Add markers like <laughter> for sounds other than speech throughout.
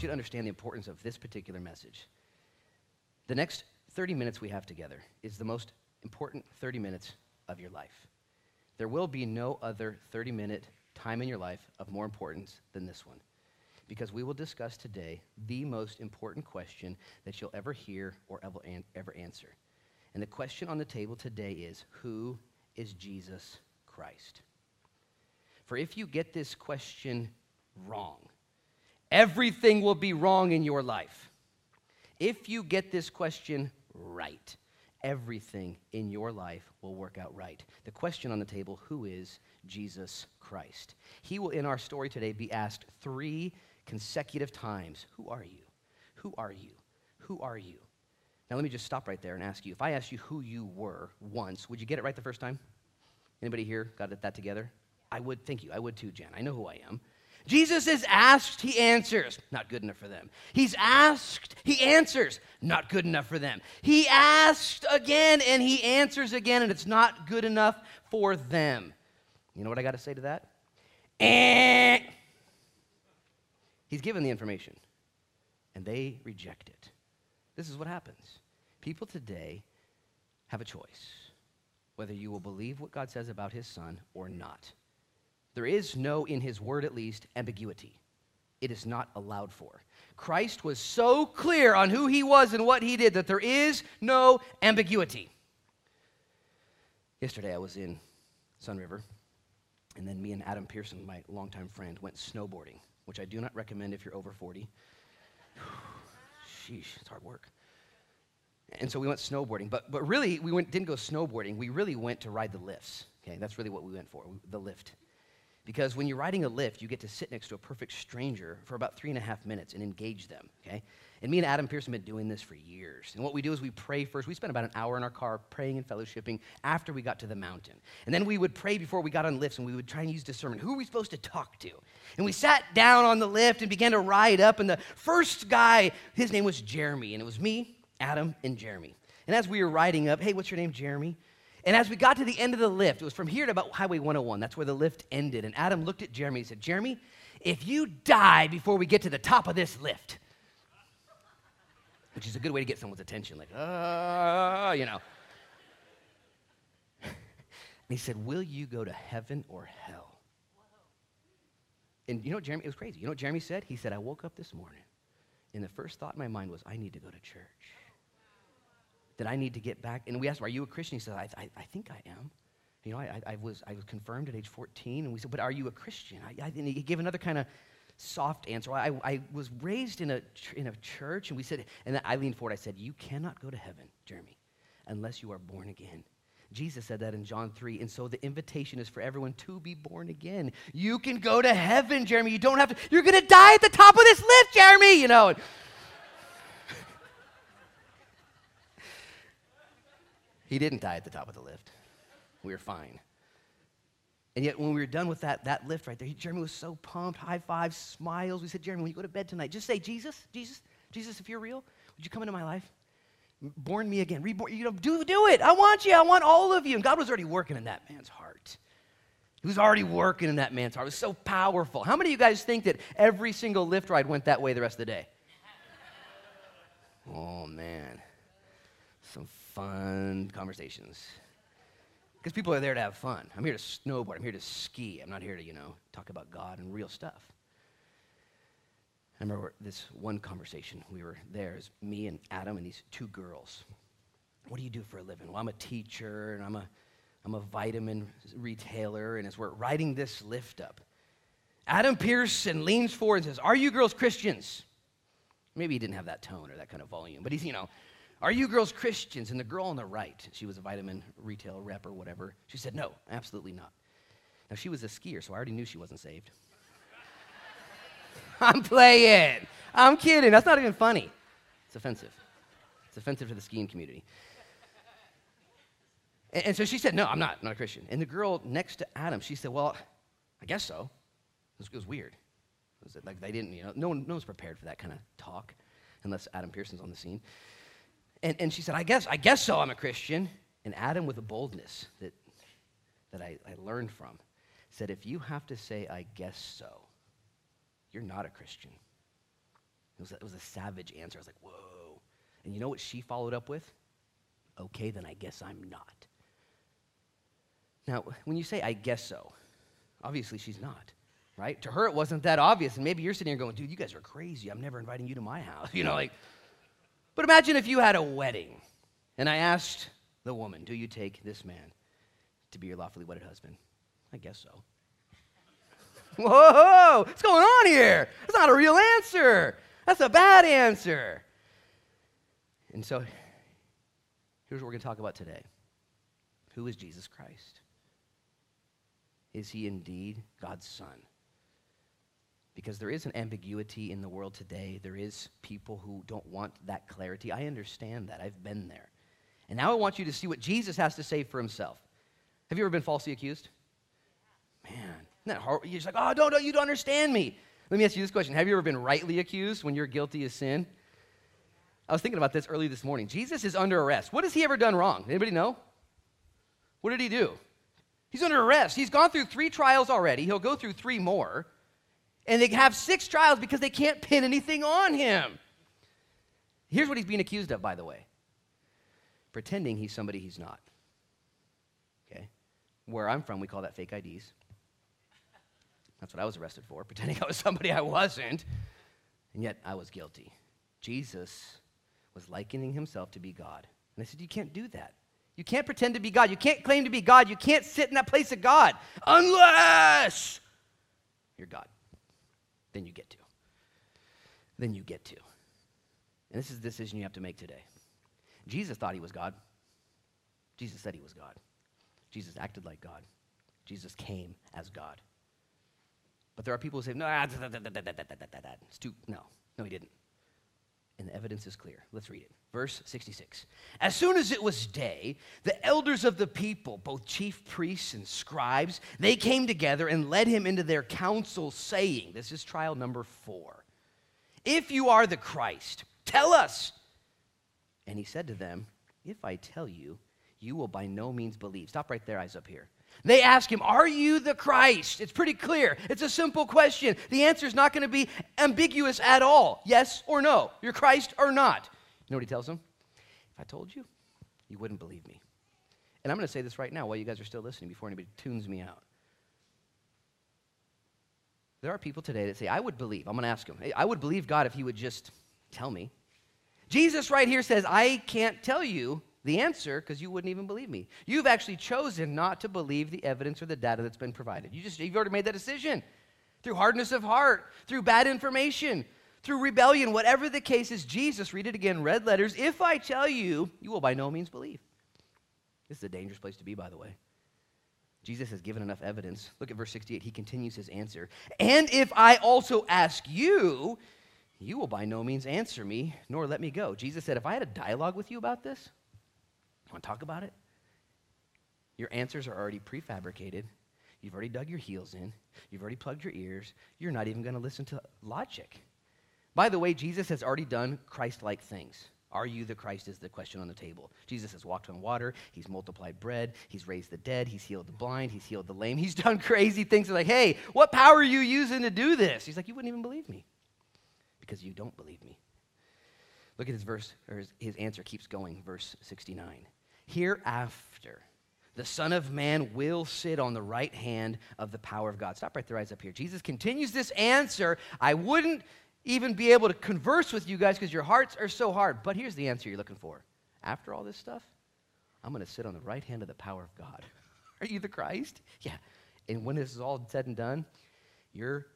want you to understand the importance of this particular message. The next 30 minutes we have together is the most important 30 minutes of your life. There will be no other 30 minute time in your life of more importance than this one. Because we will discuss today the most important question that you'll ever hear or ever, an- ever answer. And the question on the table today is Who is Jesus Christ? For if you get this question wrong, everything will be wrong in your life. If you get this question right, everything in your life will work out right. The question on the table who is Jesus Christ? He will, in our story today, be asked three consecutive times Who are you? Who are you? Who are you? Now, let me just stop right there and ask you if I asked you who you were once, would you get it right the first time? Anybody here got that together? I would, thank you. I would too, Jen. I know who I am. Jesus is asked, he answers. Not good enough for them. He's asked, he answers. Not good enough for them. He asked again and he answers again, and it's not good enough for them. You know what I got to say to that? Eh. He's given the information, and they reject it. This is what happens. People today have a choice whether you will believe what God says about his son or not. There is no, in his word at least, ambiguity. It is not allowed for. Christ was so clear on who he was and what he did that there is no ambiguity. Yesterday I was in Sunriver, and then me and Adam Pearson, my longtime friend, went snowboarding, which I do not recommend if you're over 40. Sheesh, it's hard work. And so we went snowboarding, but, but really, we went, didn't go snowboarding. We really went to ride the lifts. Okay, that's really what we went for, the lift. Because when you're riding a lift, you get to sit next to a perfect stranger for about three and a half minutes and engage them, okay? And me and Adam Pearson have been doing this for years. And what we do is we pray first. We spent about an hour in our car praying and fellowshipping after we got to the mountain. And then we would pray before we got on lifts and we would try and use discernment. Who are we supposed to talk to? And we sat down on the lift and began to ride up. And the first guy, his name was Jeremy. And it was me, Adam, and Jeremy. And as we were riding up, hey, what's your name, Jeremy? And as we got to the end of the lift, it was from here to about Highway 101. That's where the lift ended. And Adam looked at Jeremy and said, Jeremy, if you die before we get to the top of this lift, which is a good way to get someone's attention, like, ah, uh, you know. <laughs> and he said, Will you go to heaven or hell? And you know, Jeremy, it was crazy. You know what Jeremy said? He said, I woke up this morning, and the first thought in my mind was, I need to go to church that I need to get back. And we asked him, Are you a Christian? He said, I, I, I think I am. You know, I, I, was, I was confirmed at age 14. And we said, But are you a Christian? I, I, and he gave another kind of soft answer. I, I was raised in a, in a church, and we said, and I leaned forward. I said, You cannot go to heaven, Jeremy, unless you are born again. Jesus said that in John 3. And so the invitation is for everyone to be born again. You can go to heaven, Jeremy. You don't have to, you're going to die at the top of this lift, Jeremy, you know. He didn't die at the top of the lift. We were fine. And yet, when we were done with that, that lift right there, Jeremy was so pumped, high fives, smiles. We said, Jeremy, when you go to bed tonight, just say, Jesus, Jesus, Jesus, if you're real, would you come into my life? Born me again, reborn, you know, do, do it. I want you. I want all of you. And God was already working in that man's heart. He was already working in that man's heart. It was so powerful. How many of you guys think that every single lift ride went that way the rest of the day? <laughs> Oh, man. Some fun conversations. Because people are there to have fun. I'm here to snowboard. I'm here to ski. I'm not here to, you know, talk about God and real stuff. I remember this one conversation. We were there, as me and Adam and these two girls. What do you do for a living? Well, I'm a teacher and I'm a, I'm a vitamin retailer. And as we're riding this lift up, Adam Pearson leans forward and says, Are you girls Christians? Maybe he didn't have that tone or that kind of volume, but he's, you know, are you girls Christians? And the girl on the right, she was a vitamin retail rep or whatever, she said, No, absolutely not. Now, she was a skier, so I already knew she wasn't saved. <laughs> I'm playing. I'm kidding. That's not even funny. It's offensive. It's offensive to the skiing community. And, and so she said, No, I'm not, I'm not a Christian. And the girl next to Adam, she said, Well, I guess so. It was, it was weird. It was like they didn't, you know, no one, no one's prepared for that kind of talk unless Adam Pearson's on the scene. And, and she said, I guess, I guess so, I'm a Christian. And Adam, with a boldness that, that I, I learned from, said, If you have to say, I guess so, you're not a Christian. It was, a, it was a savage answer. I was like, whoa. And you know what she followed up with? Okay, then I guess I'm not. Now, when you say, I guess so, obviously she's not, right? To her, it wasn't that obvious. And maybe you're sitting here going, dude, you guys are crazy. I'm never inviting you to my house. <laughs> You know, like, but imagine if you had a wedding and I asked the woman, do you take this man to be your lawfully wedded husband? I guess so. <laughs> Whoa, what's going on here? That's not a real answer. That's a bad answer. And so here's what we're going to talk about today Who is Jesus Christ? Is he indeed God's Son? Because there is an ambiguity in the world today. There is people who don't want that clarity. I understand that. I've been there. And now I want you to see what Jesus has to say for himself. Have you ever been falsely accused? Man, that hard? You're just like, oh, don't, don't, you don't understand me. Let me ask you this question Have you ever been rightly accused when you're guilty of sin? I was thinking about this early this morning. Jesus is under arrest. What has he ever done wrong? Anybody know? What did he do? He's under arrest. He's gone through three trials already. He'll go through three more. And they have six trials because they can't pin anything on him. Here's what he's being accused of, by the way pretending he's somebody he's not. Okay? Where I'm from, we call that fake IDs. That's what I was arrested for, <laughs> pretending I was somebody I wasn't. And yet I was guilty. Jesus was likening himself to be God. And I said, You can't do that. You can't pretend to be God. You can't claim to be God. You can't sit in that place of God unless you're God. Then you get to. Then you get to. And this is the decision you have to make today. Jesus thought he was God. Jesus said he was God. Jesus acted like God. Jesus came as God. But there are people who say, no, it's too, no, no, he didn't and the evidence is clear. Let's read it. Verse 66. As soon as it was day, the elders of the people, both chief priests and scribes, they came together and led him into their council, saying, This is trial number four. If you are the Christ, tell us. And he said to them, If I tell you, you will by no means believe. Stop right there, eyes up here. They ask him, Are you the Christ? It's pretty clear. It's a simple question. The answer is not going to be ambiguous at all yes or no. You're Christ or not. You know what he tells them? If I told you, you wouldn't believe me. And I'm going to say this right now while you guys are still listening before anybody tunes me out. There are people today that say, I would believe. I'm going to ask them. I would believe God if he would just tell me. Jesus right here says, I can't tell you the answer because you wouldn't even believe me. You've actually chosen not to believe the evidence or the data that's been provided. You just you've already made that decision. Through hardness of heart, through bad information, through rebellion, whatever the case is, Jesus, read it again, red letters, if I tell you, you will by no means believe. This is a dangerous place to be, by the way. Jesus has given enough evidence. Look at verse 68. He continues his answer. And if I also ask you, you will by no means answer me, nor let me go. Jesus said, if I had a dialogue with you about this, Want to talk about it? Your answers are already prefabricated. You've already dug your heels in. You've already plugged your ears. You're not even going to listen to logic. By the way, Jesus has already done Christ like things. Are you the Christ? Is the question on the table. Jesus has walked on water. He's multiplied bread. He's raised the dead. He's healed the blind. He's healed the lame. He's <laughs> done crazy things. They're like, hey, what power are you using to do this? He's like, you wouldn't even believe me because you don't believe me. Look at his verse, or his, his answer keeps going, verse 69. Hereafter, the Son of Man will sit on the right hand of the power of God. Stop right there, eyes up here. Jesus continues this answer. I wouldn't even be able to converse with you guys because your hearts are so hard. But here's the answer you're looking for. After all this stuff, I'm going to sit on the right hand of the power of God. <laughs> Are you the Christ? Yeah. And when this is all said and done, you're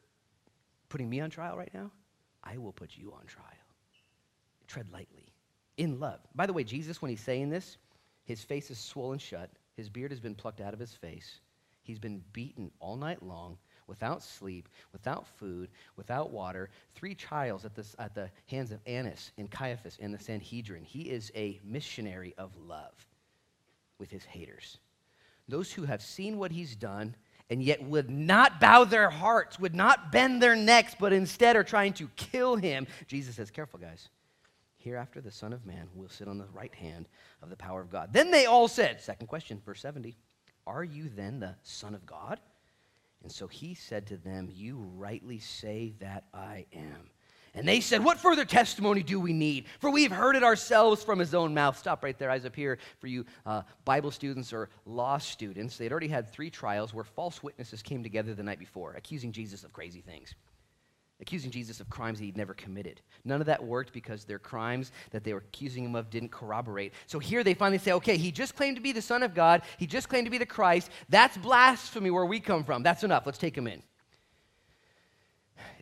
putting me on trial right now? I will put you on trial. Tread lightly, in love. By the way, Jesus, when he's saying this, his face is swollen shut. His beard has been plucked out of his face. He's been beaten all night long without sleep, without food, without water, three trials at, this, at the hands of Annas and Caiaphas and the Sanhedrin. He is a missionary of love with his haters. Those who have seen what he's done and yet would not bow their hearts, would not bend their necks, but instead are trying to kill him. Jesus says, Careful, guys. Hereafter, the Son of Man will sit on the right hand of the power of God. Then they all said, second question, verse 70, Are you then the Son of God? And so he said to them, You rightly say that I am. And they said, What further testimony do we need? For we have heard it ourselves from his own mouth. Stop right there, eyes up here for you uh, Bible students or law students. They'd already had three trials where false witnesses came together the night before, accusing Jesus of crazy things, accusing Jesus of crimes that he'd never committed. None of that worked because their crimes that they were accusing him of didn't corroborate. So here they finally say, Okay, he just claimed to be the Son of God, he just claimed to be the Christ. That's blasphemy where we come from. That's enough. Let's take him in.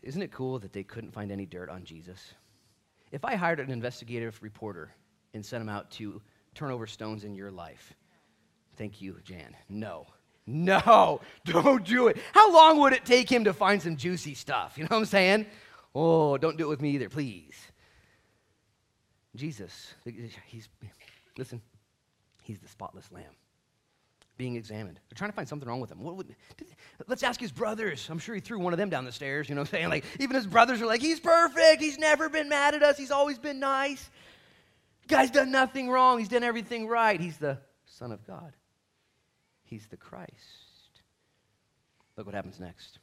Isn't it cool that they couldn't find any dirt on Jesus? If I hired an investigative reporter and sent him out to turn over stones in your life, thank you, Jan. No. No, <laughs> don't do it. How long would it take him to find some juicy stuff? You know what I'm saying? Oh, don't do it with me either, please. Jesus, he's, listen, he's the spotless lamb being examined. They're trying to find something wrong with him. What would, let's ask his brothers. I'm sure he threw one of them down the stairs, you know what I'm saying? Like, even his brothers are like, he's perfect. He's never been mad at us. He's always been nice. Guy's done nothing wrong. He's done everything right. He's the Son of God, he's the Christ. Look what happens next.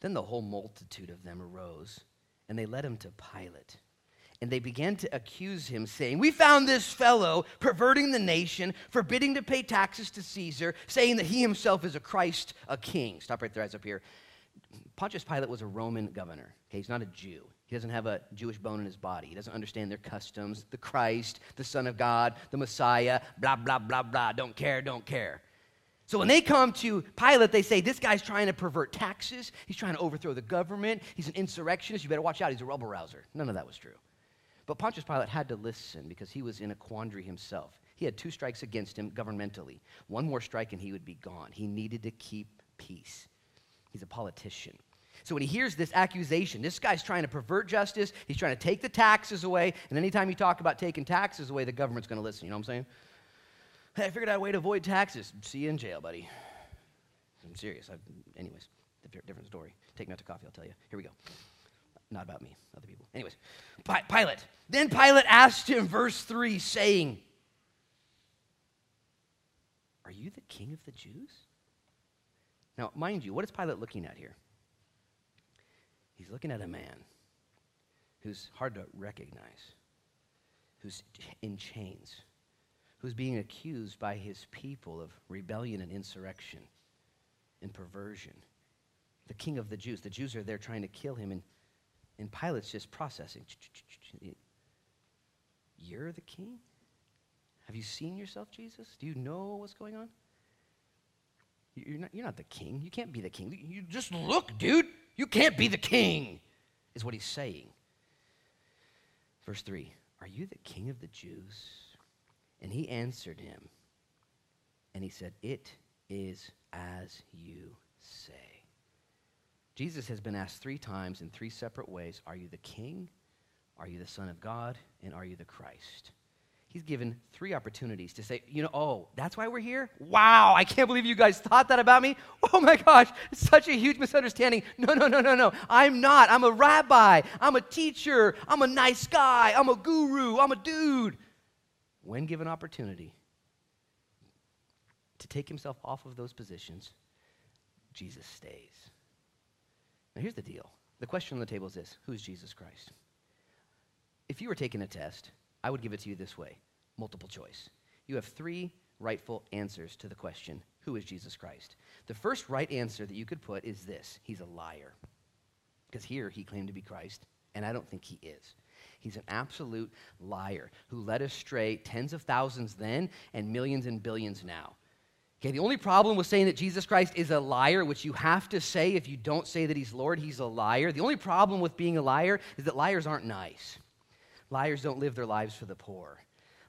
Then the whole multitude of them arose, and they led him to Pilate and they began to accuse him, saying, We found this fellow perverting the nation, forbidding to pay taxes to Caesar, saying that he himself is a Christ, a king. Stop right there, eyes up here. Pontius Pilate was a Roman governor. Okay, he's not a Jew. He doesn't have a Jewish bone in his body. He doesn't understand their customs, the Christ, the Son of God, the Messiah, blah, blah, blah, blah. Don't care, don't care. So when they come to Pilate, they say, This guy's trying to pervert taxes. He's trying to overthrow the government. He's an insurrectionist. You better watch out. He's a rebel rouser. None of that was true. But Pontius Pilate had to listen because he was in a quandary himself. He had two strikes against him governmentally. One more strike and he would be gone. He needed to keep peace. He's a politician. So when he hears this accusation, this guy's trying to pervert justice, he's trying to take the taxes away, and anytime you talk about taking taxes away, the government's going to listen. You know what I'm saying? Hey, I figured out a way to avoid taxes. See you in jail, buddy. I'm serious. I, anyways, different story. Take me out to coffee, I'll tell you. Here we go. Not about me, other people. Anyways, Pilate. Then Pilate asked him, verse 3, saying, Are you the king of the Jews? Now, mind you, what is Pilate looking at here? He's looking at a man who's hard to recognize, who's in chains, who's being accused by his people of rebellion and insurrection and perversion. The king of the Jews. The Jews are there trying to kill him, and and Pilate's just processing. You're the king? Have you seen yourself, Jesus? Do you know what's going on? You're not, you're not the king. You can't be the king. You just look, dude. You can't be the king, is what he's saying. Verse 3 Are you the king of the Jews? And he answered him, and he said, It is as you say. Jesus has been asked three times in three separate ways Are you the king? Are you the Son of God? And are you the Christ? He's given three opportunities to say, you know, oh, that's why we're here? Wow, I can't believe you guys thought that about me. <laughs> Oh my gosh, such a huge misunderstanding. No, no, no, no, no. I'm not. I'm a rabbi. I'm a teacher. I'm a nice guy. I'm a guru. I'm a dude. When given opportunity to take himself off of those positions, Jesus stays. Now, here's the deal the question on the table is this Who's Jesus Christ? If you were taking a test, I would give it to you this way multiple choice. You have three rightful answers to the question Who is Jesus Christ? The first right answer that you could put is this He's a liar. Because here he claimed to be Christ, and I don't think he is. He's an absolute liar who led astray tens of thousands then and millions and billions now. Okay, the only problem with saying that Jesus Christ is a liar, which you have to say if you don't say that he's Lord, he's a liar. The only problem with being a liar is that liars aren't nice. Liars don't live their lives for the poor.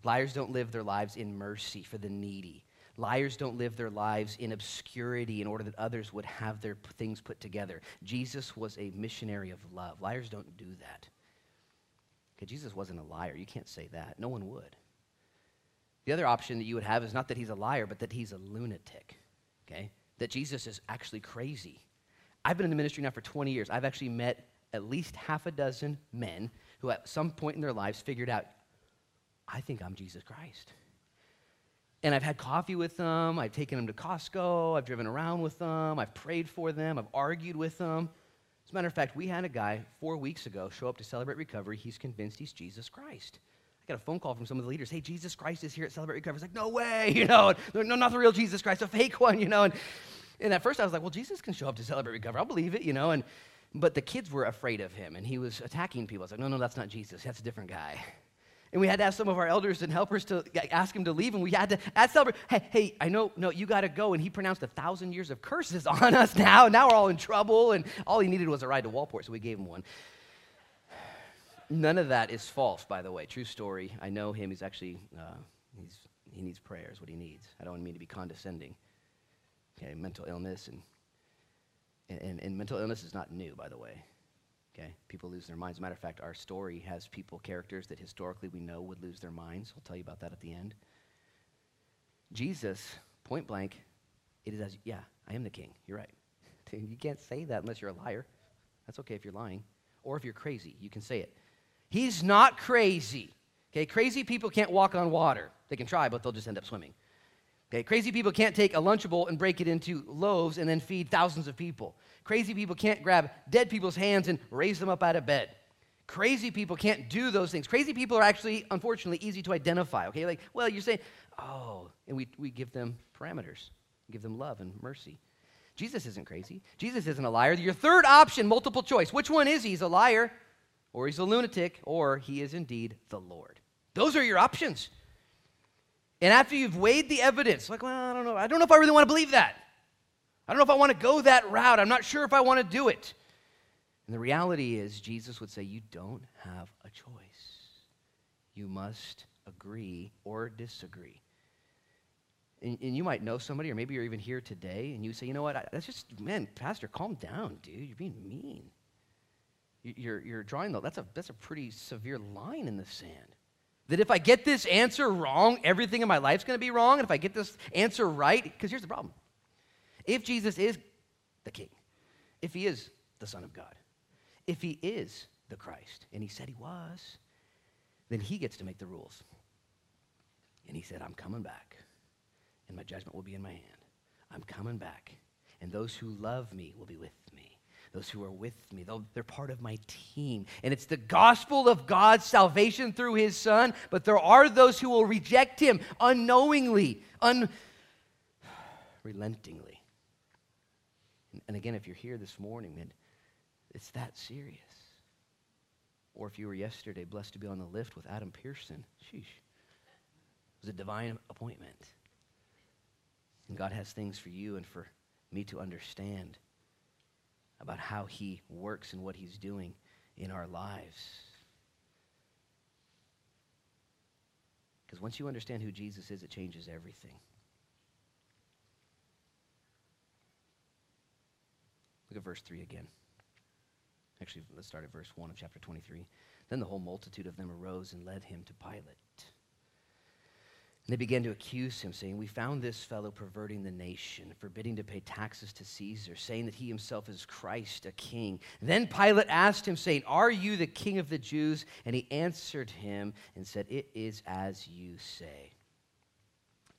Liars don't live their lives in mercy for the needy. Liars don't live their lives in obscurity in order that others would have their things put together. Jesus was a missionary of love. Liars don't do that. Okay, Jesus wasn't a liar. You can't say that. No one would. The other option that you would have is not that he's a liar, but that he's a lunatic, okay? That Jesus is actually crazy. I've been in the ministry now for 20 years. I've actually met at least half a dozen men who at some point in their lives figured out, I think I'm Jesus Christ. And I've had coffee with them, I've taken them to Costco, I've driven around with them, I've prayed for them, I've argued with them. As a matter of fact, we had a guy four weeks ago show up to celebrate recovery. He's convinced he's Jesus Christ. I got a phone call from some of the leaders. Hey, Jesus Christ is here at Celebrate Recovery. It's like, no way, <laughs> you know, no, not the real Jesus Christ, a fake <laughs> one, you know. And, and at first I was like, well, Jesus can show up to Celebrate Recovery. I'll believe it, you know. And but the kids were afraid of him, and he was attacking people. I was like, no, no, that's not Jesus. That's a different guy. <laughs> And we had to ask some of our elders and helpers to ask him to leave, and we had to ask celebrate, hey, hey, I know, no, you got to go. And he pronounced a thousand years of curses <laughs> on us now. Now we're all in trouble, and all he needed was a ride to Waldport, so we gave him one. None of that is false, by the way. True story. I know him. He's actually, uh, he's, he needs prayers, what he needs. I don't mean to be condescending. Okay, mental illness and, and, and mental illness is not new, by the way. Okay? People lose their minds. As a matter of fact, our story has people, characters that historically we know would lose their minds. I'll tell you about that at the end. Jesus, point blank, it is as, yeah, I am the king. You're right. <laughs> You can't say that unless you're a liar. That's okay if you're lying. Or if you're crazy, you can say it. He's not crazy. Okay, crazy people can't walk on water. They can try, but they'll just end up swimming. Okay, crazy people can't take a Lunchable and break it into loaves and then feed thousands of people. Crazy people can't grab dead people's hands and raise them up out of bed. Crazy people can't do those things. Crazy people are actually, unfortunately, easy to identify. Okay, like, well, you're saying, oh, and we, we give them parameters, give them love and mercy. Jesus isn't crazy. Jesus isn't a liar. Your third option, multiple choice. Which one is he? He's a liar, or he's a lunatic, or he is indeed the Lord. Those are your options. And after you've weighed the evidence, like, well, I don't know. I don't know if I really want to believe that. I don't know if I want to go that route. I'm not sure if I want to do it. And the reality is, Jesus would say, You don't have a choice. You must agree or disagree. And, and, you might know somebody, or maybe you're even here today, and you say, You know what? I, that's just, man, Pastor, calm down, dude. You're being mean. You're, you're drawing, the, that's, a, that's a pretty severe line in the sand. That if I get this answer wrong, everything in my life's going to be wrong. And if I get this answer right, because here's the problem if Jesus is the King, if he is the Son of God, if he is the Christ, and he said he was, then he gets to make the rules. And he said, I'm coming back, and my judgment will be in my hand. I'm coming back, and those who love me will be with me. Those who are with me, they're part of my team. And it's the gospel of God's salvation through his Son, but there are those who will reject him unknowingly, unrelentingly. And again, if you're here this morning, man, it's that serious. Or if you were yesterday blessed to be on the lift with Adam Pearson, sheesh. It was a divine appointment. And God has things for you and for me to understand about how He works and what He's doing in our lives. Because once you understand who Jesus is, it changes everything. Look at verse 3 again. Actually, let's start at verse 1 of chapter 23. Then the whole multitude of them arose and led him to Pilate. And they began to accuse him, saying, We found this fellow perverting the nation, forbidding to pay taxes to Caesar, saying that he himself is Christ, a king. Then Pilate asked him, saying, Are you the king of the Jews? And he answered him and said, It is as you say.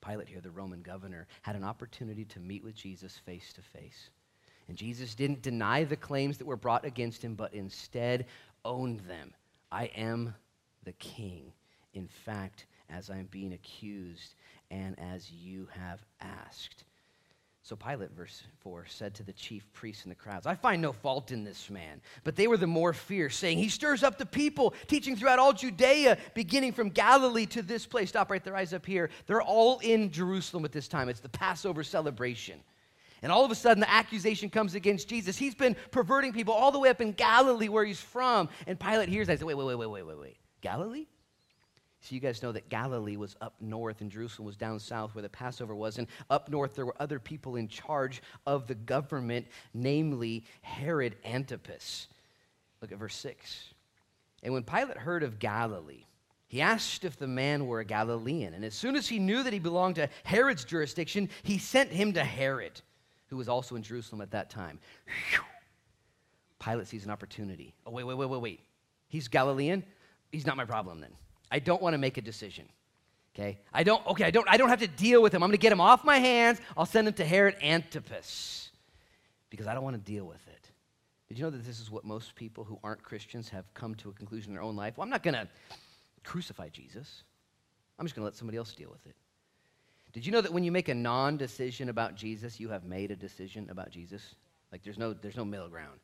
Pilate, here, the Roman governor, had an opportunity to meet with Jesus face to face. And Jesus didn't deny the claims that were brought against him, but instead owned them. I am the king. In fact, as I'm being accused and as you have asked. So Pilate, verse 4, said to the chief priests and the crowds, I find no fault in this man. But they were the more fierce, saying, He stirs up the people, teaching throughout all Judea, beginning from Galilee to this place. Stop right there, eyes up here. They're all in Jerusalem at this time. It's the Passover celebration. And all of a sudden, the accusation comes against Jesus. He's been perverting people all the way up in Galilee, where he's from. And Pilate hears that. He says, wait, wait, wait, wait, wait, wait, wait. Galilee? So you guys know that Galilee was up north and Jerusalem was down south where the Passover was. And up north, there were other people in charge of the government, namely Herod Antipas. Look at verse 6. And when Pilate heard of Galilee, he asked if the man were a Galilean. And as soon as he knew that he belonged to Herod's jurisdiction, he sent him to Herod who was also in Jerusalem at that time. Whew. Pilate sees an opportunity. Oh, wait, wait, wait, wait, wait. He's Galilean? He's not my problem then. I don't want to make a decision. Okay? I don't, okay, I don't, I don't have to deal with him. I'm going to get him off my hands. I'll send him to Herod Antipas because I don't want to deal with it. Did you know that this is what most people who aren't Christians have come to a conclusion in their own life? Well, I'm not going to crucify Jesus. I'm just going to let somebody else deal with it. Did you know that when you make a non decision about Jesus, you have made a decision about Jesus? Like there's no, there's no middle ground.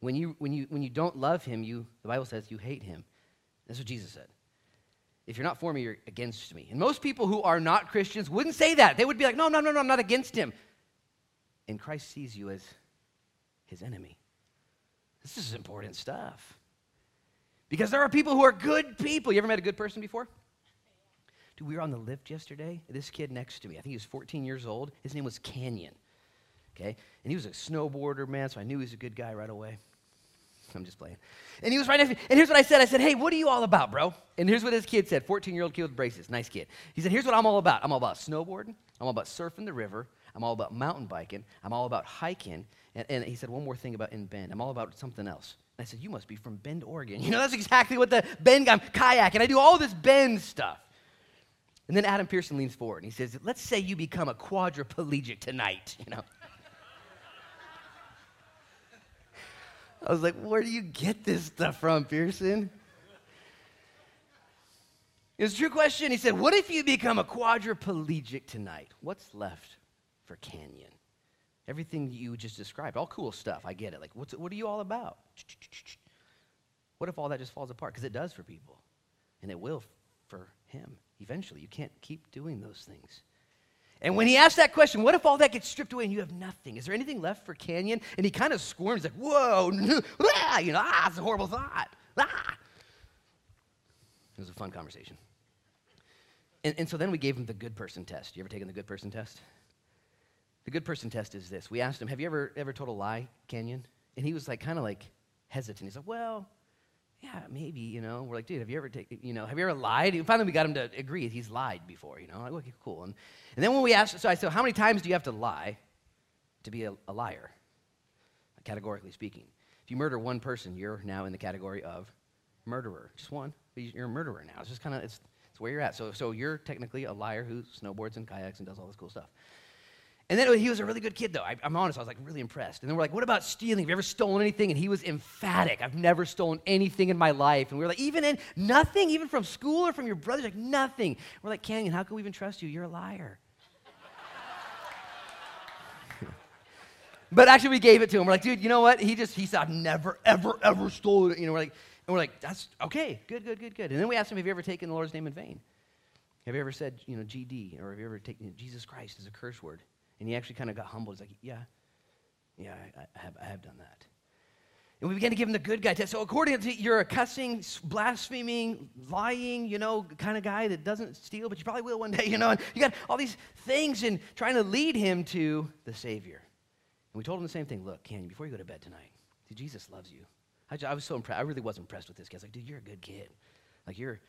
When you, when, you, when you don't love him, you, the Bible says you hate him. That's what Jesus said. If you're not for me, you're against me. And most people who are not Christians wouldn't say that. They would be like, no, no, no, no, I'm not against him. And Christ sees you as his enemy. This is important stuff. Because there are people who are good people. You ever met a good person before? Dude, we were on the lift yesterday. This kid next to me, I think he was 14 years old. His name was Canyon. Okay? And he was a snowboarder, man, so I knew he was a good guy right away. I'm just playing. And he was right next to me. And here's what I said I said, Hey, what are you all about, bro? And here's what this kid said 14 year old kid with braces. Nice kid. He said, Here's what I'm all about I'm all about snowboarding, I'm all about surfing the river, I'm all about mountain biking, I'm all about hiking. And, and he said, One more thing about in Bend. I'm all about something else. And I said, You must be from Bend, Oregon. <laughs> You know, that's exactly what the Bend guy, I'm kayaking. I do all this Bend stuff. And then Adam Pearson leans forward and he says, Let's say you become a quadriplegic tonight, <laughs> you know. I was like, Where do you get this stuff from, Pearson? It's a true question. He said, What if you become a quadriplegic tonight? What's left for Canyon? Everything you just described, all cool stuff. I get it. Like, what's, what are you all about? What if all that just falls apart? Because it does for people, and it will for him eventually. You can't keep doing those things. And when he asked that question, what if all that gets stripped away and you have nothing? Is there anything left for Canyon? And he kind of squirms, like, whoa, <laughs> ah, you know, ah, it's a horrible thought. Ah. It was a fun conversation. And, and so then we gave him the good person test. You ever taken the good person test? The good person test is this. We asked him, Have you ever, ever told a lie, Canyon? And he was like, kind of like hesitant. He's like, Well, yeah, maybe, you know. We're like, dude, have you ever taken, you know, have you ever lied? And finally, we got him to agree he's lied before, you know. Like, okay, cool. And, and then when we asked, so I said, how many times do you have to lie to be a, a liar? Categorically speaking. If you murder one person, you're now in the category of murderer. Just one. You're a murderer now. It's just kind of, it's, it's where you're at. So, so you're technically a liar who snowboards and kayaks and does all this cool stuff. And then he was a really good kid, though. I, am honest, I was like really impressed. And then we're like, what about stealing? Have you ever stolen anything? And he was emphatic. I've never stolen anything in my life. And we were like, even in nothing, even from school or from your brothers, like nothing. We're like, Canyon, how can we even trust you? You're a liar. but actually, we gave it to him. We're like, dude, you know what? He just, he said, I've never, ever, ever stolen it. You know, we're like, and we're like, that's okay, good, good, good, good. And then we asked him, have you ever taken the Lord's name in vain? Have you ever said, you know, GD? Or have you ever taken you know, Jesus Christ as a curse word? And he actually kind of got humbled. He's like, yeah, yeah, I, I, have, I have done that. And we began to give him the good guy test. So according to you're a cussing, blaspheming, lying, you know, kind of guy that doesn't steal, but you probably will one day, you know. And you got all these things and trying to lead him to the Savior. And we told him the same thing. Look, Canyon, before you go to bed tonight, see, Jesus loves you. I, I was so impressed. I really was impressed with this guy. I was like, dude, you're a good kid. Like, you're,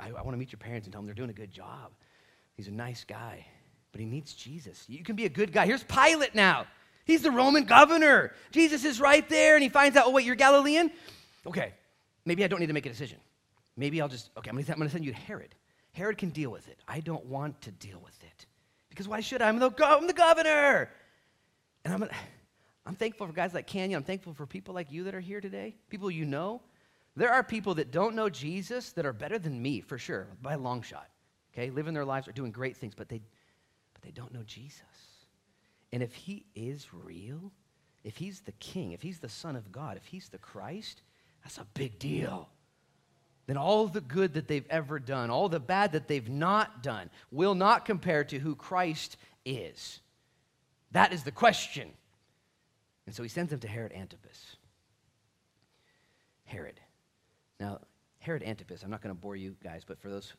I, I want to meet your parents and tell them they're doing a good job. He's a nice guy but he needs Jesus. You can be a good guy. Here's Pilate now. He's the Roman governor. Jesus is right there, and he finds out, oh, wait, you're Galilean? Okay, maybe I don't need to make a decision. Maybe I'll just, okay, I'm gonna, I'm gonna send you to Herod. Herod can deal with it. I don't want to deal with it. Because why should I? I'm the, I'm the governor. And I'm, I'm thankful for guys like Canyon. I'm thankful for people like you that are here today, people you know. There are people that don't know Jesus that are better than me, for sure, by a long shot. Okay, living their lives are doing great things, but they they don't know Jesus. And if he is real, if he's the king, if he's the son of God, if he's the Christ, that's a big deal. Then all the good that they've ever done, all the bad that they've not done, will not compare to who Christ is. That is the question. And so he sends them to Herod Antipas. Herod. Now, Herod Antipas, I'm not going to bore you guys, but for those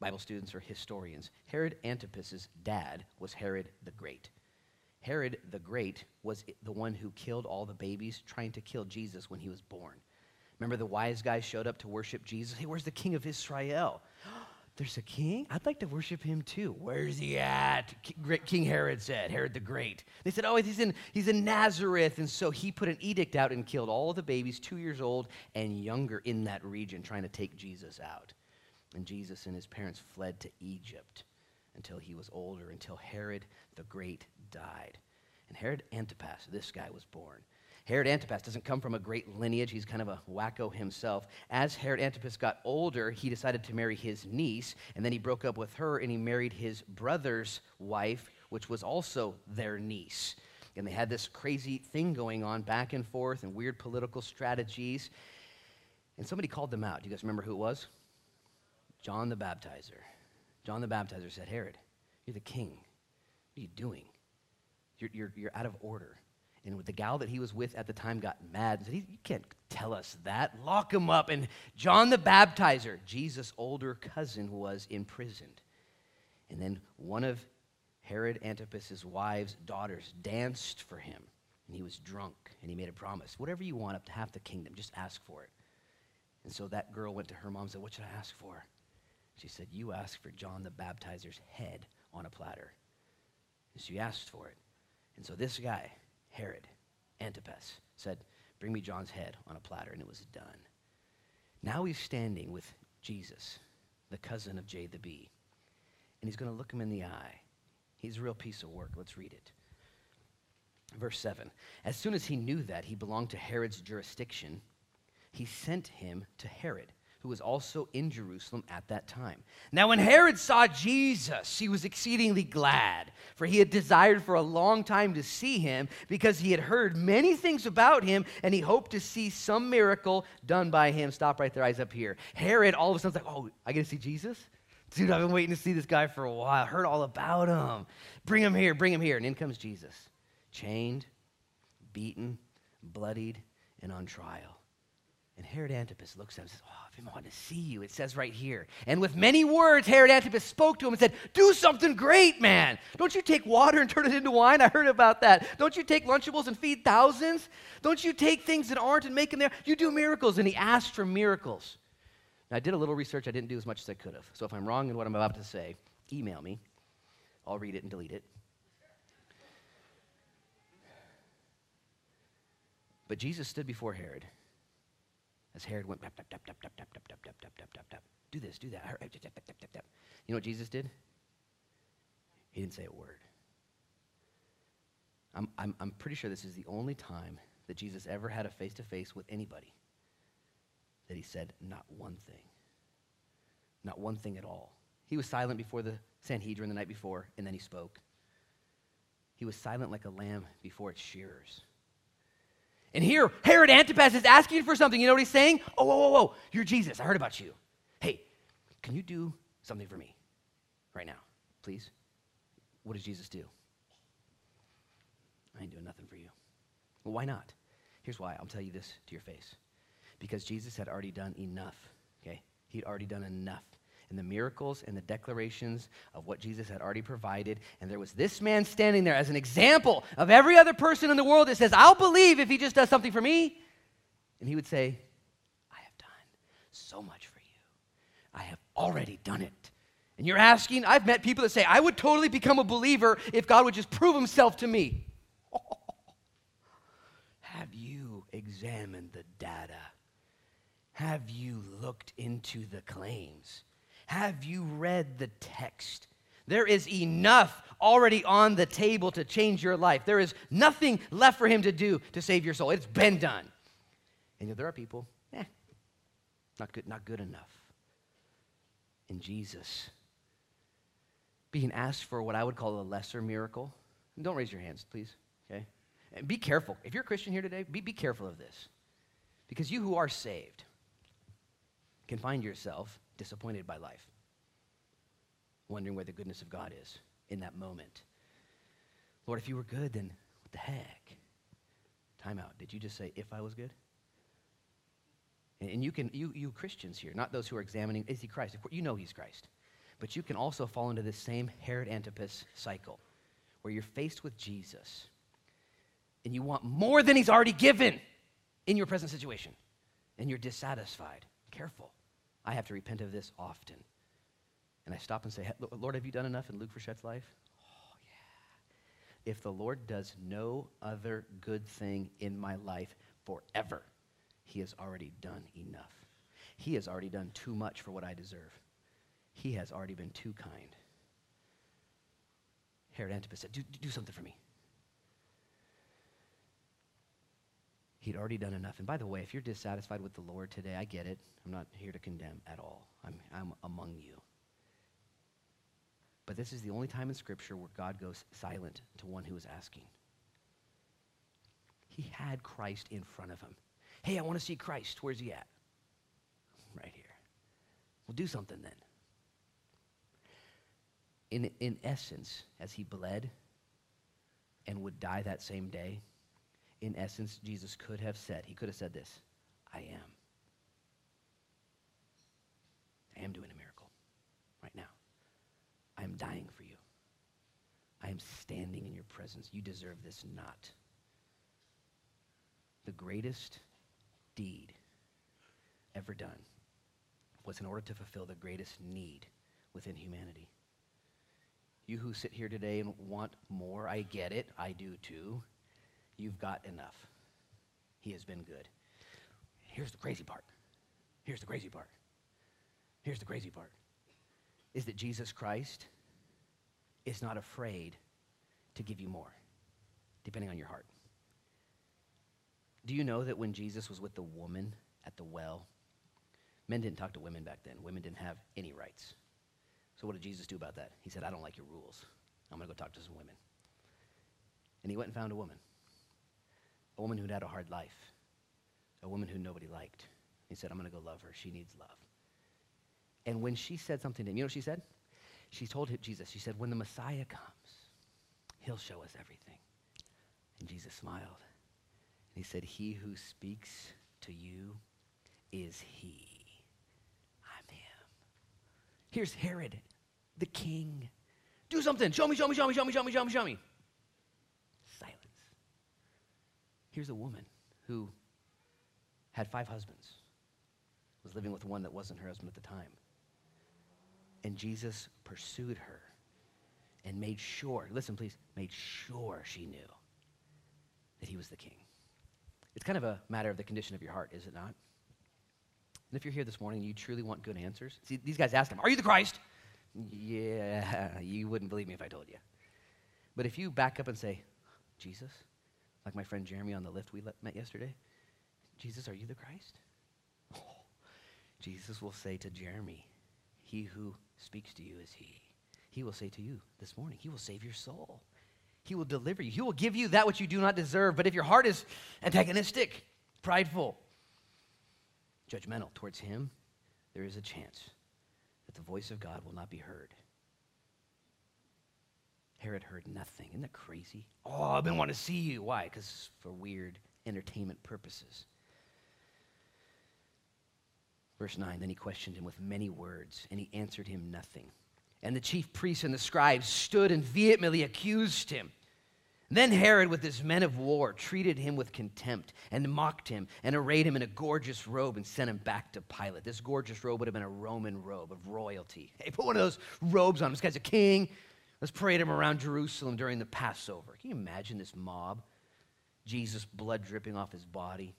Bible students or historians, Herod Antipas's dad was Herod the Great. Herod the Great was the one who killed all the babies trying to kill Jesus when he was born. Remember the wise guys showed up to worship Jesus? Hey, where's the king of Israel? <gasps> There's a king? I'd like to worship him too. Where's he at? King Herod said, Herod the Great. They said, Oh, he's in, he's in Nazareth. And so he put an edict out and killed all the babies two years old and younger in that region, trying to take Jesus out. And Jesus and his parents fled to Egypt until he was older, until Herod the Great died. And Herod Antipas, this guy was born. Herod Antipas doesn't come from a great lineage. He's kind of a wacko himself. As Herod Antipas got older, he decided to marry his niece, and then he broke up with her and he married his brother's wife, which was also their niece. And they had this crazy thing going on back and forth and weird political strategies. And somebody called them out. Do you guys remember who it was? John the Baptizer. John the Baptizer said, Herod, you're the king. What are you doing? You're, you're, you're out of order. And the gal that he was with at the time got mad and said, You can't tell us that. Lock him up. And John the Baptizer, Jesus' older cousin, was imprisoned. And then one of Herod Antipas's wife's daughters danced for him. And he was drunk. And he made a promise whatever you want up to half the kingdom, just ask for it. And so that girl went to her mom and said, What should I ask for? She said, You ask for John the Baptizer's head on a platter. And she asked for it. And so this guy, Herod Antipas, said, Bring me John's head on a platter. And it was done. Now he's standing with Jesus, the cousin of J the Bee. And he's going to look him in the eye. He's a real piece of work. Let's read it. Verse 7 As soon as he knew that he belonged to Herod's jurisdiction, he sent him to Herod who was also in Jerusalem at that time. Now, when Herod saw Jesus, he was exceedingly glad, for he had desired for a long time to see him, because he had heard many things about him, and he hoped to see some miracle done by him. Stop right there, eyes up here. Herod all of a sudden's like, Oh, I get to see Jesus? Dude, I've been waiting to see this guy for a while. Heard all about him. Bring him here, bring him here. And in comes Jesus, chained, beaten, bloodied, and on trial. And Herod Antipas looks at him and says, Oh, I've been wanting to see you. It says right here. And with many words, Herod Antipas spoke to him and said, Do something great, man. Don't you take water and turn it into wine? I heard about that. Don't you take Lunchables and feed thousands? Don't you take things that aren't and make them there? You do miracles. And he asked for miracles. Now, I did a little research. I didn't do as much as I could have. So if I'm wrong in what I'm about to say, email me. I'll read it and delete it. But Jesus stood before Herod as Herod went, tap, tap, tap, tap, tap, tap, tap, tap, tap, tap, tap, tap. Do this, do that. You know what Jesus did? He didn't say a word. I'm, I'm, I'm pretty sure this is the only time that Jesus ever had a face to face with anybody that he said not one thing. Not one thing at all. He was silent before the Sanhedrin the night before, and then he spoke. He was silent like a lamb before its shearers. And here, Herod Antipas is asking for something. You know what he's saying? Oh, whoa, whoa, whoa. You're Jesus. I heard about you. Hey, can you do something for me right now, please? What does Jesus do? I ain't doing nothing for you. Well, why not? Here's why. I'll tell you this to your face. Because Jesus had already done enough, okay? He'd already done enough and the miracles and the declarations of what Jesus had already provided. And there was this man standing there as an example of every other person in the world that says, I'll believe if he just does something for me. And he would say, I have done so much for you. I have already done it. And you're asking, I've met people that say, I would totally become a believer if God would just prove himself to me. <laughs> have you examined the data? Have you looked into the claims? Have you read the text? There is enough already on the table to change your life. There is nothing left for him to do to save your soul. It's been done. And yet there are people, eh, not good, not good enough. In Jesus, being asked for what I would call a lesser miracle. And don't raise your hands, please. Okay? And be careful. If you're a Christian here today, be, be careful of this. Because you who are saved can find yourself disappointed by life, wondering where the goodness of God is in that moment. Lord, if you were good, then what the heck? Time out. Did you just say, if I was good? And you can, you, you Christians here, not those who are examining, is he Christ? Of course, You know he's Christ. But you can also fall into this same Herod Antipas cycle where you're faced with Jesus and you want more than he's already given in your present situation and you're dissatisfied. Careful. I have to repent of this often. And I stop and say, Lord, have you done enough in Luke Frichette's life? Oh, yeah. If the Lord does no other good thing in my life forever, he has already done enough. He has already done too much for what I deserve. He has already been too kind. Herod Antipas said, do, do something for me. He'd already done enough. And by the way, if you're dissatisfied with the Lord today, I get it. I'm not here to condemn at all. I'm, I'm among you. But this is the only time in Scripture where God goes silent to one who is asking. He had Christ in front of him. Hey, I want to see Christ. Where's he at? Right here. Well, do something then. In, in essence, as he bled and would die that same day, in essence, Jesus could have said, he could have said this I am. I am doing a miracle right now. I am dying for you. I am standing in your presence. You deserve this not. The greatest deed ever done was in order to fulfill the greatest need within humanity. You who sit here today and want more, I get it. I do too. You've got enough. He has been good. Here's the crazy part. Here's the crazy part. Here's the crazy part is that Jesus Christ is not afraid to give you more, depending on your heart. Do you know that when Jesus was with the woman at the well, men didn't talk to women back then. Women didn't have any rights. So what did Jesus do about that? He said, I don't like your rules. I'm going to go talk to some women. And he went and found a woman. A woman who'd had a hard life. A woman who nobody liked. He said, I'm going to go love her. She needs love. And when she said something to him, you know what she said? She told him, Jesus, she said, when the Messiah comes, he'll show us everything. And Jesus smiled. And he said, He who speaks to you is he. I'm him. Here's Herod, the king. Do something. Show me, show me, show me, show me, show me, show me, show me. Here's a woman who had five husbands, was living with one that wasn't her husband at the time. And Jesus pursued her and made sure, listen please, made sure she knew that he was the king. It's kind of a matter of the condition of your heart, is it not? And if you're here this morning and you truly want good answers, see, these guys ask him, Are you the Christ? Yeah, you wouldn't believe me if I told you. But if you back up and say, Jesus, like my friend Jeremy on the lift we met yesterday, Jesus, are you the Christ? Oh, <laughs> Jesus will say to Jeremy, He who speaks to you is He. He will say to you this morning, He will save your soul. He will deliver you. He will give you that which you do not deserve. But if your heart is antagonistic, prideful, judgmental towards Him, there is a chance that the voice of God will not be heard. Herod heard nothing. Isn't that crazy? Oh, I've been wanting to see you. Why? Because for weird entertainment purposes. Verse 9 Then he questioned him with many words, and he answered him nothing. And the chief priests and the scribes stood and vehemently accused him. Then Herod, with his men of war, treated him with contempt and mocked him and arrayed him in a gorgeous robe and sent him back to Pilate. This gorgeous robe would have been a Roman robe of royalty. Hey, put one of those robes on him. This guy's a king. Let's parade him around Jerusalem during the Passover. Can you imagine this mob? Jesus, blood dripping off his body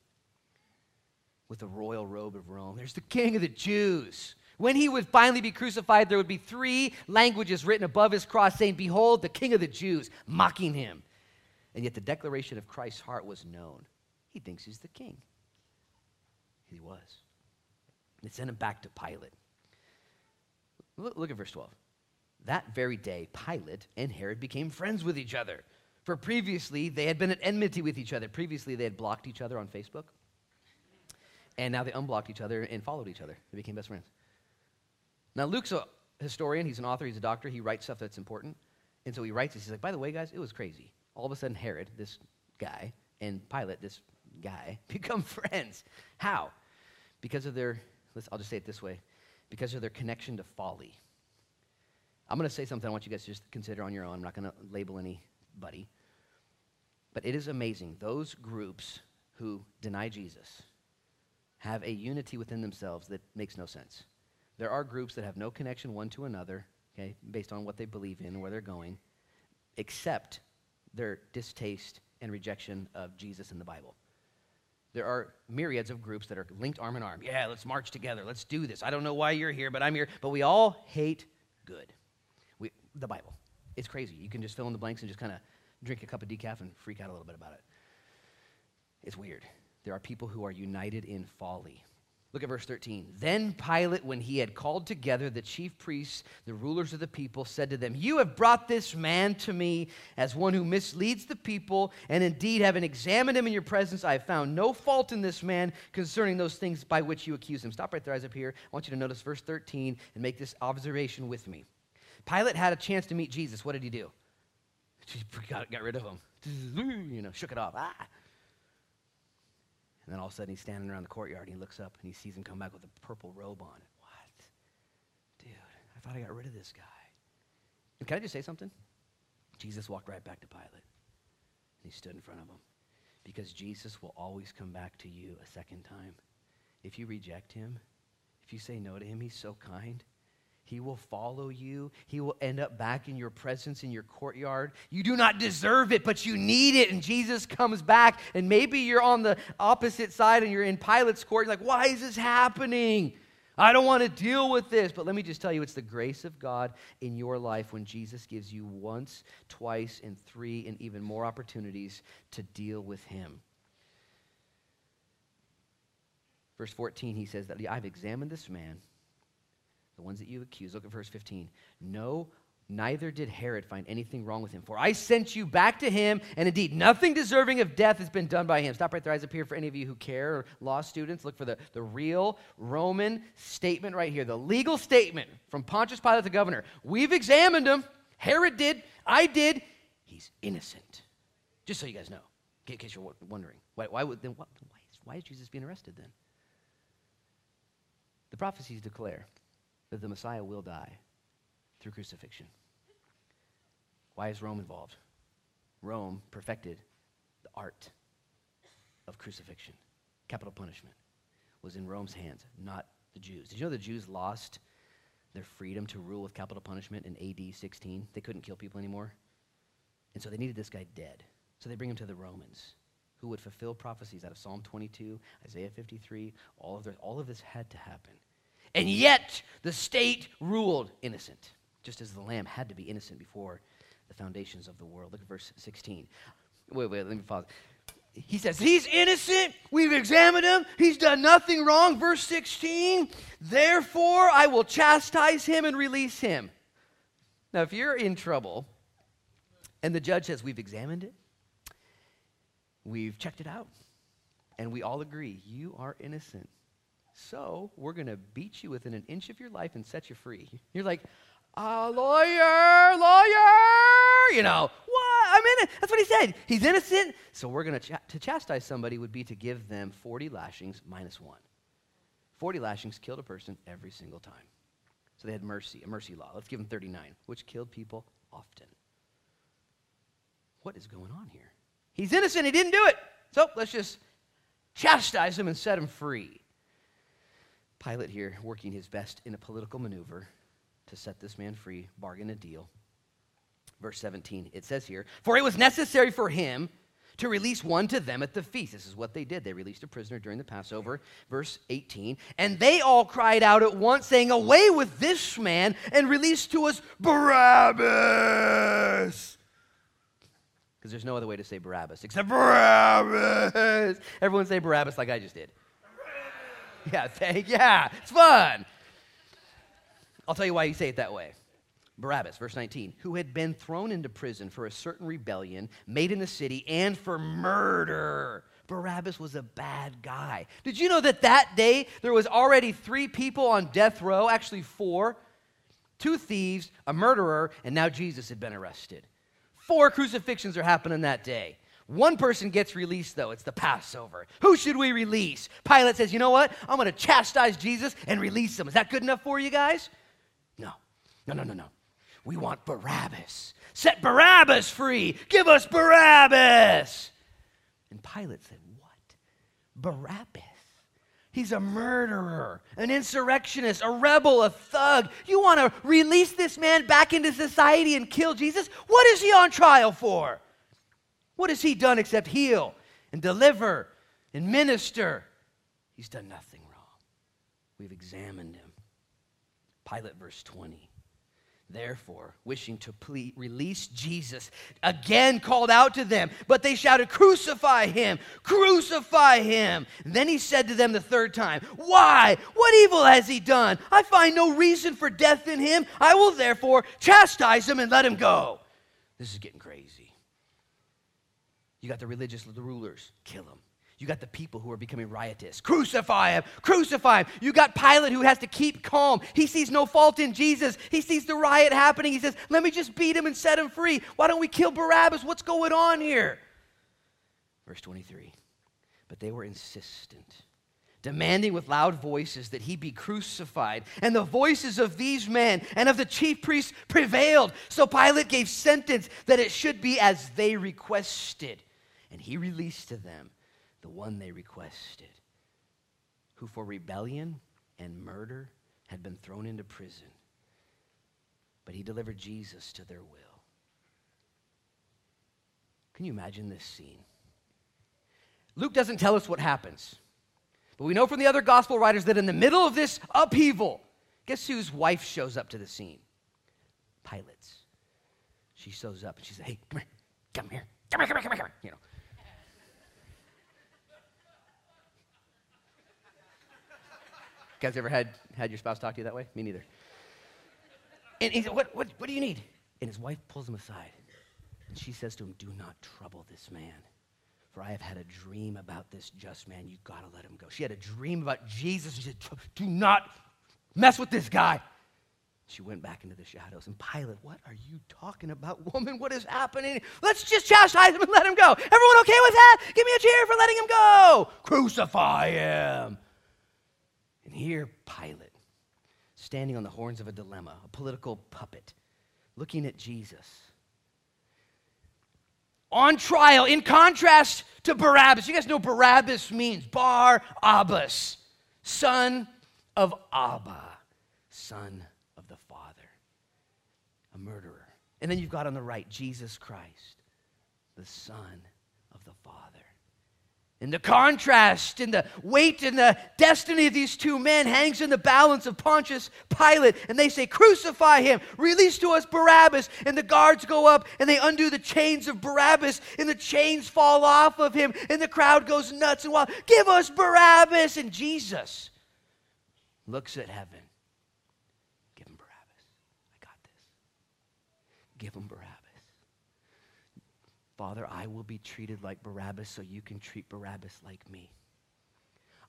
with the royal robe of Rome. There's the king of the Jews. When he would finally be crucified, there would be three languages written above his cross saying, Behold, the king of the Jews, mocking him. And yet the declaration of Christ's heart was known. He thinks he's the king. He was. They sent him back to Pilate. Look, at verse 12. That very day, Pilate and Herod became friends with each other. For previously, they had been at enmity with each other. Previously, they had blocked each other on Facebook. And now they unblocked each other and followed each other. They became best friends. Now, Luke's a historian, he's an author, he's a doctor, he writes stuff that's important. And so he writes this. He's like, by the way, guys, it was crazy. All of a sudden, Herod, this guy, and Pilate, this guy, <laughs> become friends. How? Because of their, let's, I'll just say it this way, because of their connection to folly. I'm going to say something I want you guys to just consider on your own. I'm not going to label anybody. But it is amazing. Those groups who deny Jesus have a unity within themselves that makes no sense. There are groups that have no connection one to another, okay, based on what they believe in where they're going, except their distaste and rejection of Jesus and the Bible. There are myriads of groups that are linked arm in arm. Yeah, let's march together. Let's do this. I don't know why you're here, but I'm here. But we all hate good. The Bible. It's crazy. You can just fill in the blanks and just kind of drink a cup of decaf and freak out a little bit about it. It's weird. there are people who are united in folly. Look at verse 13. Then Pilate, when he had called together the chief priests, the rulers of the people, said to them, You have brought this man to me as one who misleads the people, and indeed, having examined him in your presence, I have found no fault in this man concerning those things by which you accuse him. Stop right there, eyes up here. I want you to notice verse 13 and make this observation with me. Pilate had a chance to meet Jesus. What did he do? He got, got rid of him. <laughs> You know, shook it off. Ah. And then all of a sudden he's standing around the courtyard and he looks up and he sees him come back with a purple robe on. What? Dude, I thought I got rid of this guy. And can I just say something? Jesus walked right back to Pilate. And he stood in front of him. Because Jesus will always come back to you a second time. If you reject him, if you say no to him, he's so kind. He will follow you. He will end up back in your presence in your courtyard. You do not deserve it, but you need it. And Jesus comes back, and maybe you're on the opposite side and you're in Pilate's court. You're like, why is this happening? I don't want to deal with this. But let me just tell you, it's the grace of God in your life when Jesus gives you once, twice, and three, and even more opportunities to deal with Him. Verse 14, he says that I've examined this man the ones that you accuse. Look at verse 15. No, neither did Herod find anything wrong with him. For I sent you back to him, and indeed, nothing deserving of death has been done by him. Stop right there, eyes up here for any of you who care, or law students. Look for the, the real Roman statement right here, the legal statement from Pontius Pilate, the governor. We've examined him. Herod did. I did. He's innocent. Just so you guys know, in case you're wondering. Why, why, would, then, why, why is Jesus being arrested then? The prophecies declare that the Messiah will die through crucifixion. Why is Rome involved? Rome perfected the art of crucifixion. Capital punishment was in Rome's hands, not the Jews. Did you know the Jews lost their freedom to rule with capital punishment in AD 16? They couldn't kill people anymore. And so they needed this guy dead. So they bring him to the Romans, who would fulfill prophecies out of Psalm 22, Isaiah 53. All of, all of this had to happen. And yet, the state ruled innocent, just as the lamb had to be innocent before the foundations of the world. Look at verse 16. Wait, wait, let me pause. He says, He's innocent. We've examined him. He's done nothing wrong. Verse 16. Therefore, I will chastise him and release him. Now, if you're in trouble and the judge says, We've examined it, we've checked it out, and we all agree, you are innocent. So we're going to beat you within an inch of your life and set you free. <laughs> You're like, a lawyer, lawyer, you know, what? I'm in it. That's what he said. He's innocent. So we're going to, ch- to chastise somebody would be to give them 40 lashings minus one. 40 lashings killed a person every single time. So they had mercy, a mercy law. Let's give them 39, which killed people often. What is going on here? He's innocent. He didn't do it. So let's just chastise him and set him free. Pilate here working his best in a political maneuver to set this man free, bargain a deal. Verse 17, it says here, For it was necessary for him to release one to them at the feast. This is what they did. They released a prisoner during the Passover. Verse 18, and they all cried out at once, saying, Away with this man and release to us Barabbas. Because there's no other way to say Barabbas except Barabbas. Everyone say Barabbas like I just did. <laughs> Yeah, thank, yeah, it's fun. I'll tell you why you say it that way. Barabbas, verse 19, who had been thrown into prison for a certain rebellion made in the city and for murder. Barabbas was a bad guy. Did you know that that day there was already three people on death row, actually four? Two thieves, a murderer, and now Jesus had been arrested. Four crucifixions are happening that day. One person gets released, though. It's the Passover. Who should we release? Pilate says, You know what? I'm going to chastise Jesus and release him. Is that good enough for you guys? No. No, no, no, no. We want Barabbas. Set Barabbas free. Give us Barabbas. And Pilate said, What? Barabbas? He's a murderer, an insurrectionist, a rebel, a thug. You want to release this man back into society and kill Jesus? What is he on trial for? What has he done except heal and deliver and minister? He's done nothing wrong. We've examined him. Pilate, verse 20. therefore, wishing to release Jesus, again called out to them, but they shouted, Crucify him! Crucify him! And then he said to them the third time, Why? What evil has he done? I find no reason for death in him. I will therefore chastise him and let him go. This is getting crazy. You got the religious the rulers, kill him. You got the people who are becoming riotous. Crucify him! Crucify him! You got Pilate who has to keep calm. He sees no fault in Jesus. He sees the riot happening. He says, Let me just beat him and set him free. Why don't we kill Barabbas? What's going on here? Verse 23. But they were insistent, demanding with loud voices that he be crucified. And the voices of these men and of the chief priests prevailed. So Pilate gave sentence that it should be as they requested. And he released to them the one they requested, who for rebellion and murder had been thrown into prison. But he delivered Jesus to their will. Can you imagine this scene? Luke doesn't tell us what happens. But we know from the other gospel writers that in the middle of this upheaval, guess whose wife shows up to the scene? Pilate's. She shows up and she says, Hey, come here, come here, come here, come here, come here, come here. You guys ever had, had your spouse talk to you that way? Me neither. And he said, what, what, what do you need? And his wife pulls him aside. And she says to him, Do not trouble this man. For I have had a dream about this just man. You've got to let him go. She had a dream about Jesus. She said, Do not mess with this guy. She went back into the shadows. And Pilate, what are you talking about, woman? What is happening? Let's just chastise him and let him go. Everyone okay with that? Give me a cheer for letting him go. Crucify him. And here, Pilate, standing on the horns of a dilemma, a political puppet, looking at Jesus. On trial, in contrast to Barabbas. You guys know Barabbas means Bar Abbas, son of Abba, son of the Father, a murderer. And then you've got on the right Jesus Christ, the Son. And the contrast and the weight and the destiny of these two men hangs in the balance of Pontius Pilate. And they say, Crucify him, release to us Barabbas. And the guards go up and they undo the chains of Barabbas, and the chains fall off of him. And the crowd goes nuts and wild. Give us Barabbas. And Jesus looks at heaven. Give him Barabbas. I got this. Give him Barabbas. Father, I will be treated like Barabbas so you can treat Barabbas like me.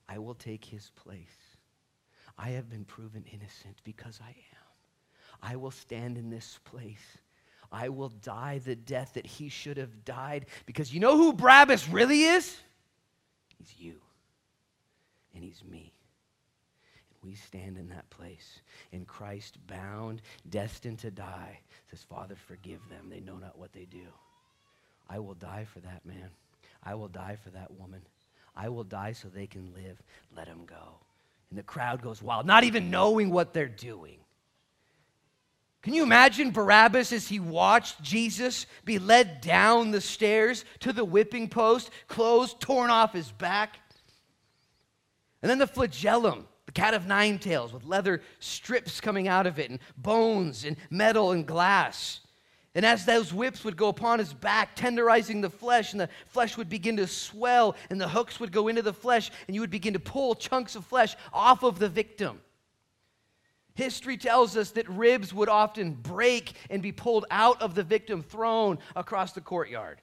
I will take his place. I have been proven innocent because I am. I will stand in this place. I will die the death that he should have died because you know who Barabbas really is? He's you. And he's me. And we stand in that place. In Christ, bound, destined to die, says, Father, forgive them. They know not what they do. I will die for that man. I will die for that woman. I will die so they can live. Let them go. And the crowd goes wild, not even knowing what they're doing. Can you imagine Barabbas as he watched Jesus be led down the stairs to the whipping post, clothes torn off his back? And then the flagellum, the cat of nine tails with leather strips coming out of it, and bones, and metal, and glass. And as those whips would go upon his back, tenderizing the flesh, and the flesh would begin to swell, and the hooks would go into the flesh, and you would begin to pull chunks of flesh off of the victim. History tells us that ribs would often break and be pulled out of the victim, thrown across the courtyard.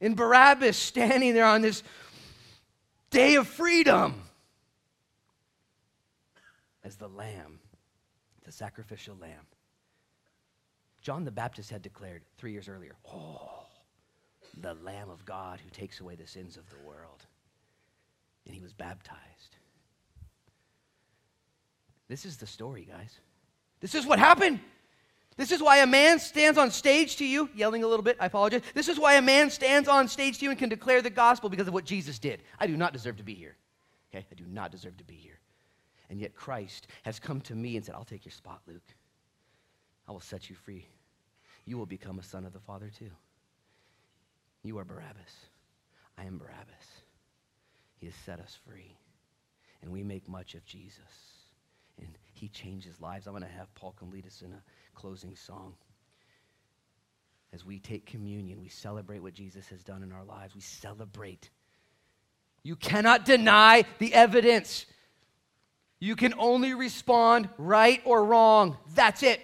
And Barabbas standing there on this day of freedom as the lamb, the sacrificial lamb. John the Baptist had declared three years earlier, Oh, the Lamb of God who takes away the sins of the world. And he was baptized. This is the story, guys. This is what happened. This is why a man stands on stage to you, yelling a little bit, I apologize. This is why a man stands on stage to you and can declare the gospel because of what Jesus did. I do not deserve to be here. Okay? I do not deserve to be here. And yet Christ has come to me and said, I'll take your spot, Luke. I will set you free. You will become a son of the Father too. You are Barabbas. I am Barabbas. He has set us free. And we make much of Jesus. and he changes lives. I'm going to have Paul come lead us in a closing song. As we take communion, we celebrate what Jesus has done in our lives. We celebrate. You cannot deny the evidence. You can only respond right or wrong. That's it.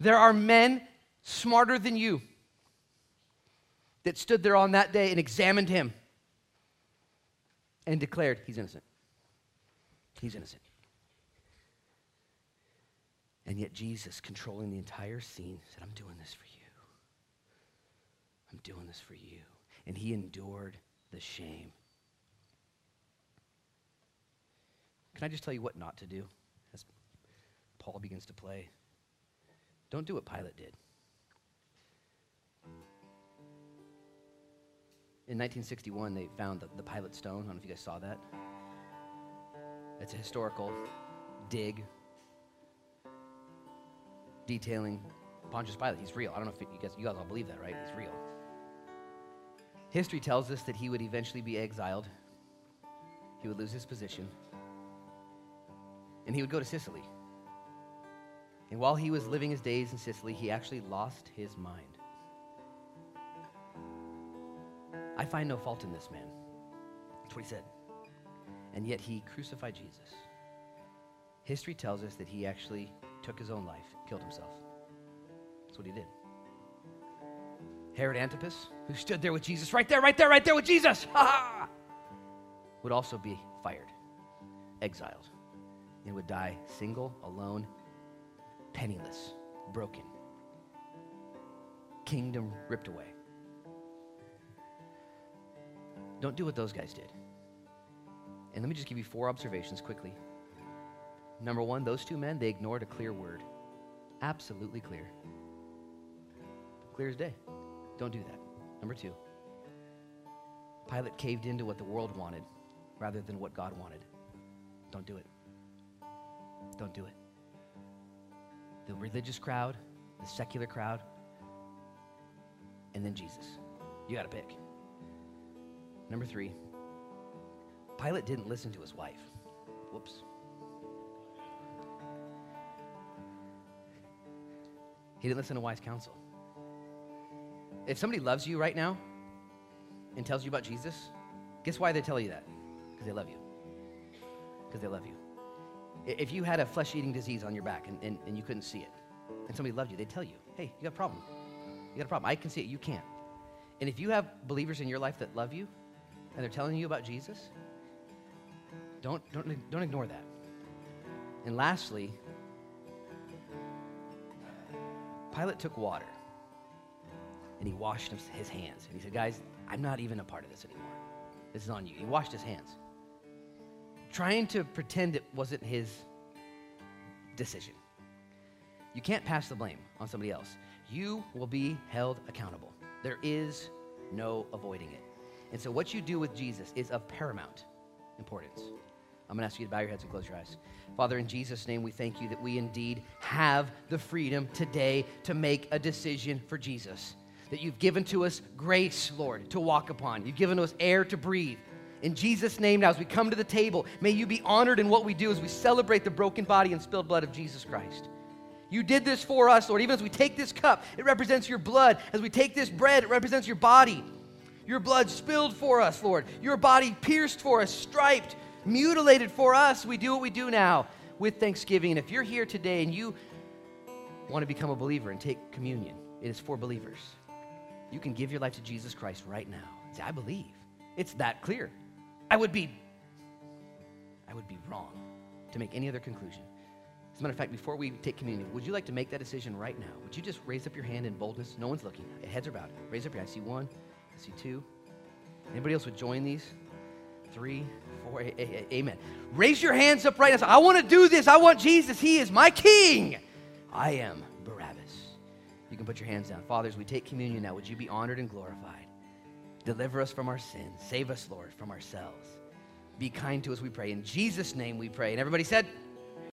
There are men smarter than you that stood there on that day and examined him and declared, He's innocent. He's innocent. And yet, Jesus, controlling the entire scene, said, I'm doing this for you. I'm doing this for you. And he endured the shame. Can I just tell you what not to do as Paul begins to play? Don't do what Pilate did. In 1961, they found the, the Pilate stone. I don't know if you guys saw that. It's a historical dig detailing Pontius Pilate. He's real. I don't know if you guys, you guys all believe that, right? He's real. History tells us that he would eventually be exiled, he would lose his position, and he would go to Sicily. And while he was living his days in Sicily, he actually lost his mind. I find no fault in this man. That's what he said. And yet he crucified Jesus. History tells us that he actually took his own life, killed himself. That's what he did. Herod Antipas, who stood there with Jesus, right there, right there, right there with Jesus, would also be fired, exiled, and would die single, alone, penniless, broken, kingdom ripped away. Don't do what those guys did. And let me just give you four observations quickly. Number one, those two men, they ignored a clear word. Absolutely clear. Clear as day. Don't do that. Number two, Pilate caved into what the world wanted rather than what God wanted. Don't do it. Don't do it. The religious crowd, the secular crowd, and then Jesus. You got to pick. Number three, Pilate didn't listen to his wife. Whoops. He didn't listen to wise counsel. If somebody loves you right now and tells you about Jesus, guess why they tell you that? Because they love you. Because they love you. If you had a flesh eating disease on your back and, and, and you couldn't see it, and somebody loved you, they'd tell you, hey, you got a problem. You got a problem. I can see it, you can't. And if you have believers in your life that love you and they're telling you about Jesus, don't, don't, don't ignore that. And lastly, Pilate took water and he washed his hands. And he said, Guys, I'm not even a part of this anymore. This is on you. He washed his hands, trying to pretend it wasn't his decision. You can't pass the blame on somebody else. You will be held accountable. There is no avoiding it. And so, what you do with Jesus is of paramount importance. I'm going to ask you to bow your heads and close your eyes. Father, in Jesus' name, we thank you that we indeed have the freedom today to make a decision for Jesus. That you've given to us grace, Lord, to walk upon. You've given us air to breathe. In Jesus' name, now as we come to the table, may you be honored in what we do as we celebrate the broken body and spilled blood of Jesus Christ. You did this for us, Lord. Even as we take this cup, it represents your blood. As we take this bread, it represents your body. Your blood spilled for us, Lord. Your body pierced for us, striped, mutilated for us. We do what we do now with thanksgiving. And if you're here today and you want to become a believer and take communion, it is for believers. You can give your life to Jesus Christ right now. Say, I believe. It's that clear. I would be I would be wrong to make any other conclusion. As a matter of fact, before we take communion, would you like to make that decision right now? Would you just raise up your hand in boldness? No one's looking. Heads are bowed. Raise up your hand. I see one. I see two. Anybody else would join these? Three, four, a- a- a- amen. Raise your hands up right now. I want to do this. I want Jesus. He is my king. I am Barabbas. You can put your hands down. Fathers, we take communion now. Would you be honored and glorified? Deliver us from our sins. Save us, Lord, from ourselves. Be kind to us, we pray. In Jesus' name we pray. And everybody said,